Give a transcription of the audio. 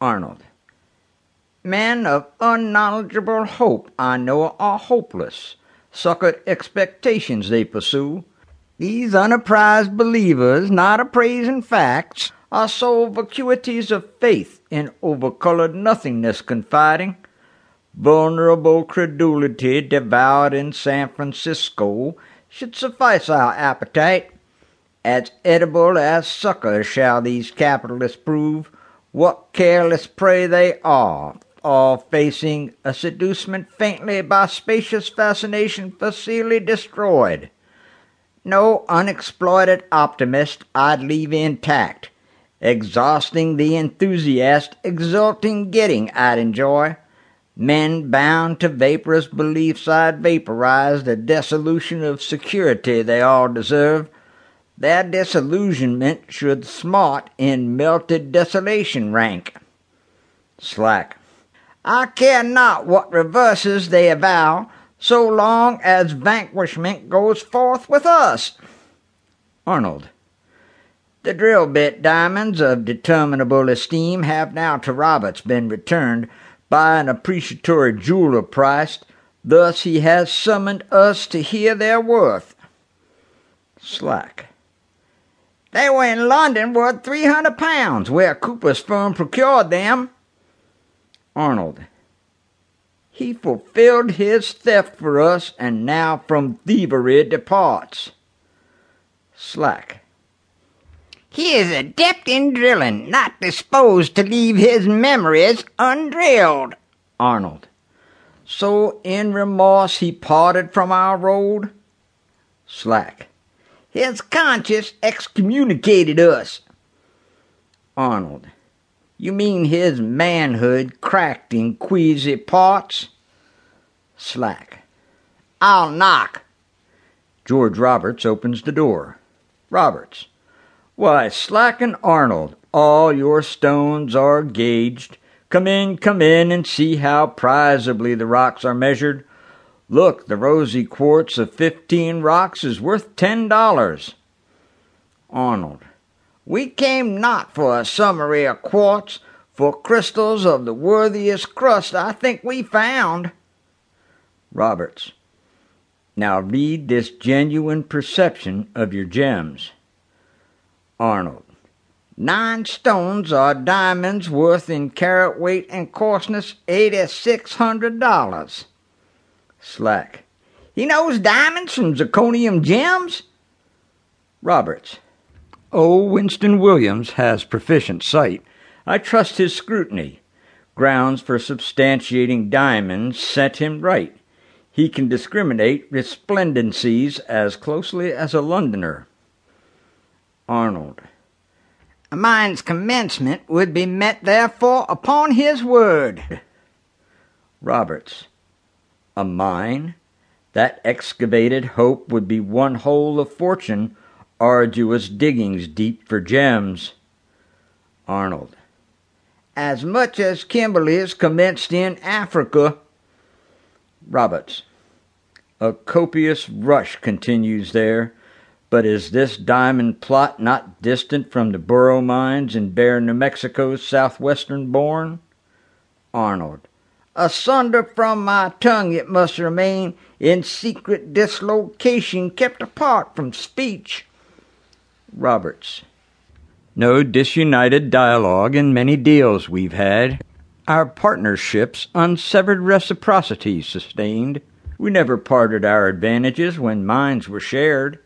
Arnold. Men of unknowledgeable hope, I know, are hopeless. Suckered expectations they pursue. These unapprised believers, not appraising facts, are sole vacuities of faith in overcolored nothingness confiding. Vulnerable credulity devoured in San Francisco should suffice our appetite. As edible as suckers shall these capitalists prove what careless prey they are, all facing a seducement faintly by spacious fascination facilely destroyed. No unexploited optimist I'd leave intact. Exhausting the enthusiast, exulting getting I'd enjoy. Men bound to vaporous beliefs I'd vaporize the dissolution of security they all deserve. Their disillusionment should smart in melted desolation rank. Slack. I care not what reverses they avow, so long as vanquishment goes forth with us. Arnold. The drill bit diamonds of determinable esteem have now to Roberts been returned by an appreciatory jeweler priced. Thus he has summoned us to hear their worth. Slack. They were in London worth three hundred pounds, where Cooper's firm procured them. Arnold. He fulfilled his theft for us, and now from thievery departs. Slack. He is adept in drilling, not disposed to leave his memories undrilled. Arnold. So in remorse he parted from our road? Slack. His conscience excommunicated us. Arnold. You mean his manhood cracked in queasy parts? Slack. I'll knock. George Roberts opens the door. Roberts. Why, Slack and Arnold, all your stones are gauged. Come in, come in, and see how prizably the rocks are measured. Look, the rosy quartz of fifteen rocks is worth ten dollars. Arnold. We came not for a summary of quartz, for crystals of the worthiest crust I think we found. Roberts. Now read this genuine perception of your gems. Arnold. Nine stones are diamonds worth in carat weight and coarseness eighty six hundred dollars. Slack. He knows diamonds from zirconium gems? Roberts. Oh, Winston Williams has proficient sight. I trust his scrutiny. Grounds for substantiating diamonds set him right. He can discriminate resplendencies as closely as a Londoner. Arnold. A mine's commencement would be met therefore upon his word. Roberts. A mine? That excavated hope would be one hole of fortune, arduous diggings deep for gems. Arnold. As much as Kimberley's commenced in Africa. Roberts. A copious rush continues there but is this diamond plot not distant from the Burro mines in bare New Mexico's southwestern bourne? Arnold. Asunder from my tongue it must remain, in secret dislocation, kept apart from speech. Roberts. No disunited dialogue in many deals we've had. Our partnerships unsevered reciprocity sustained. We never parted our advantages when mines were shared.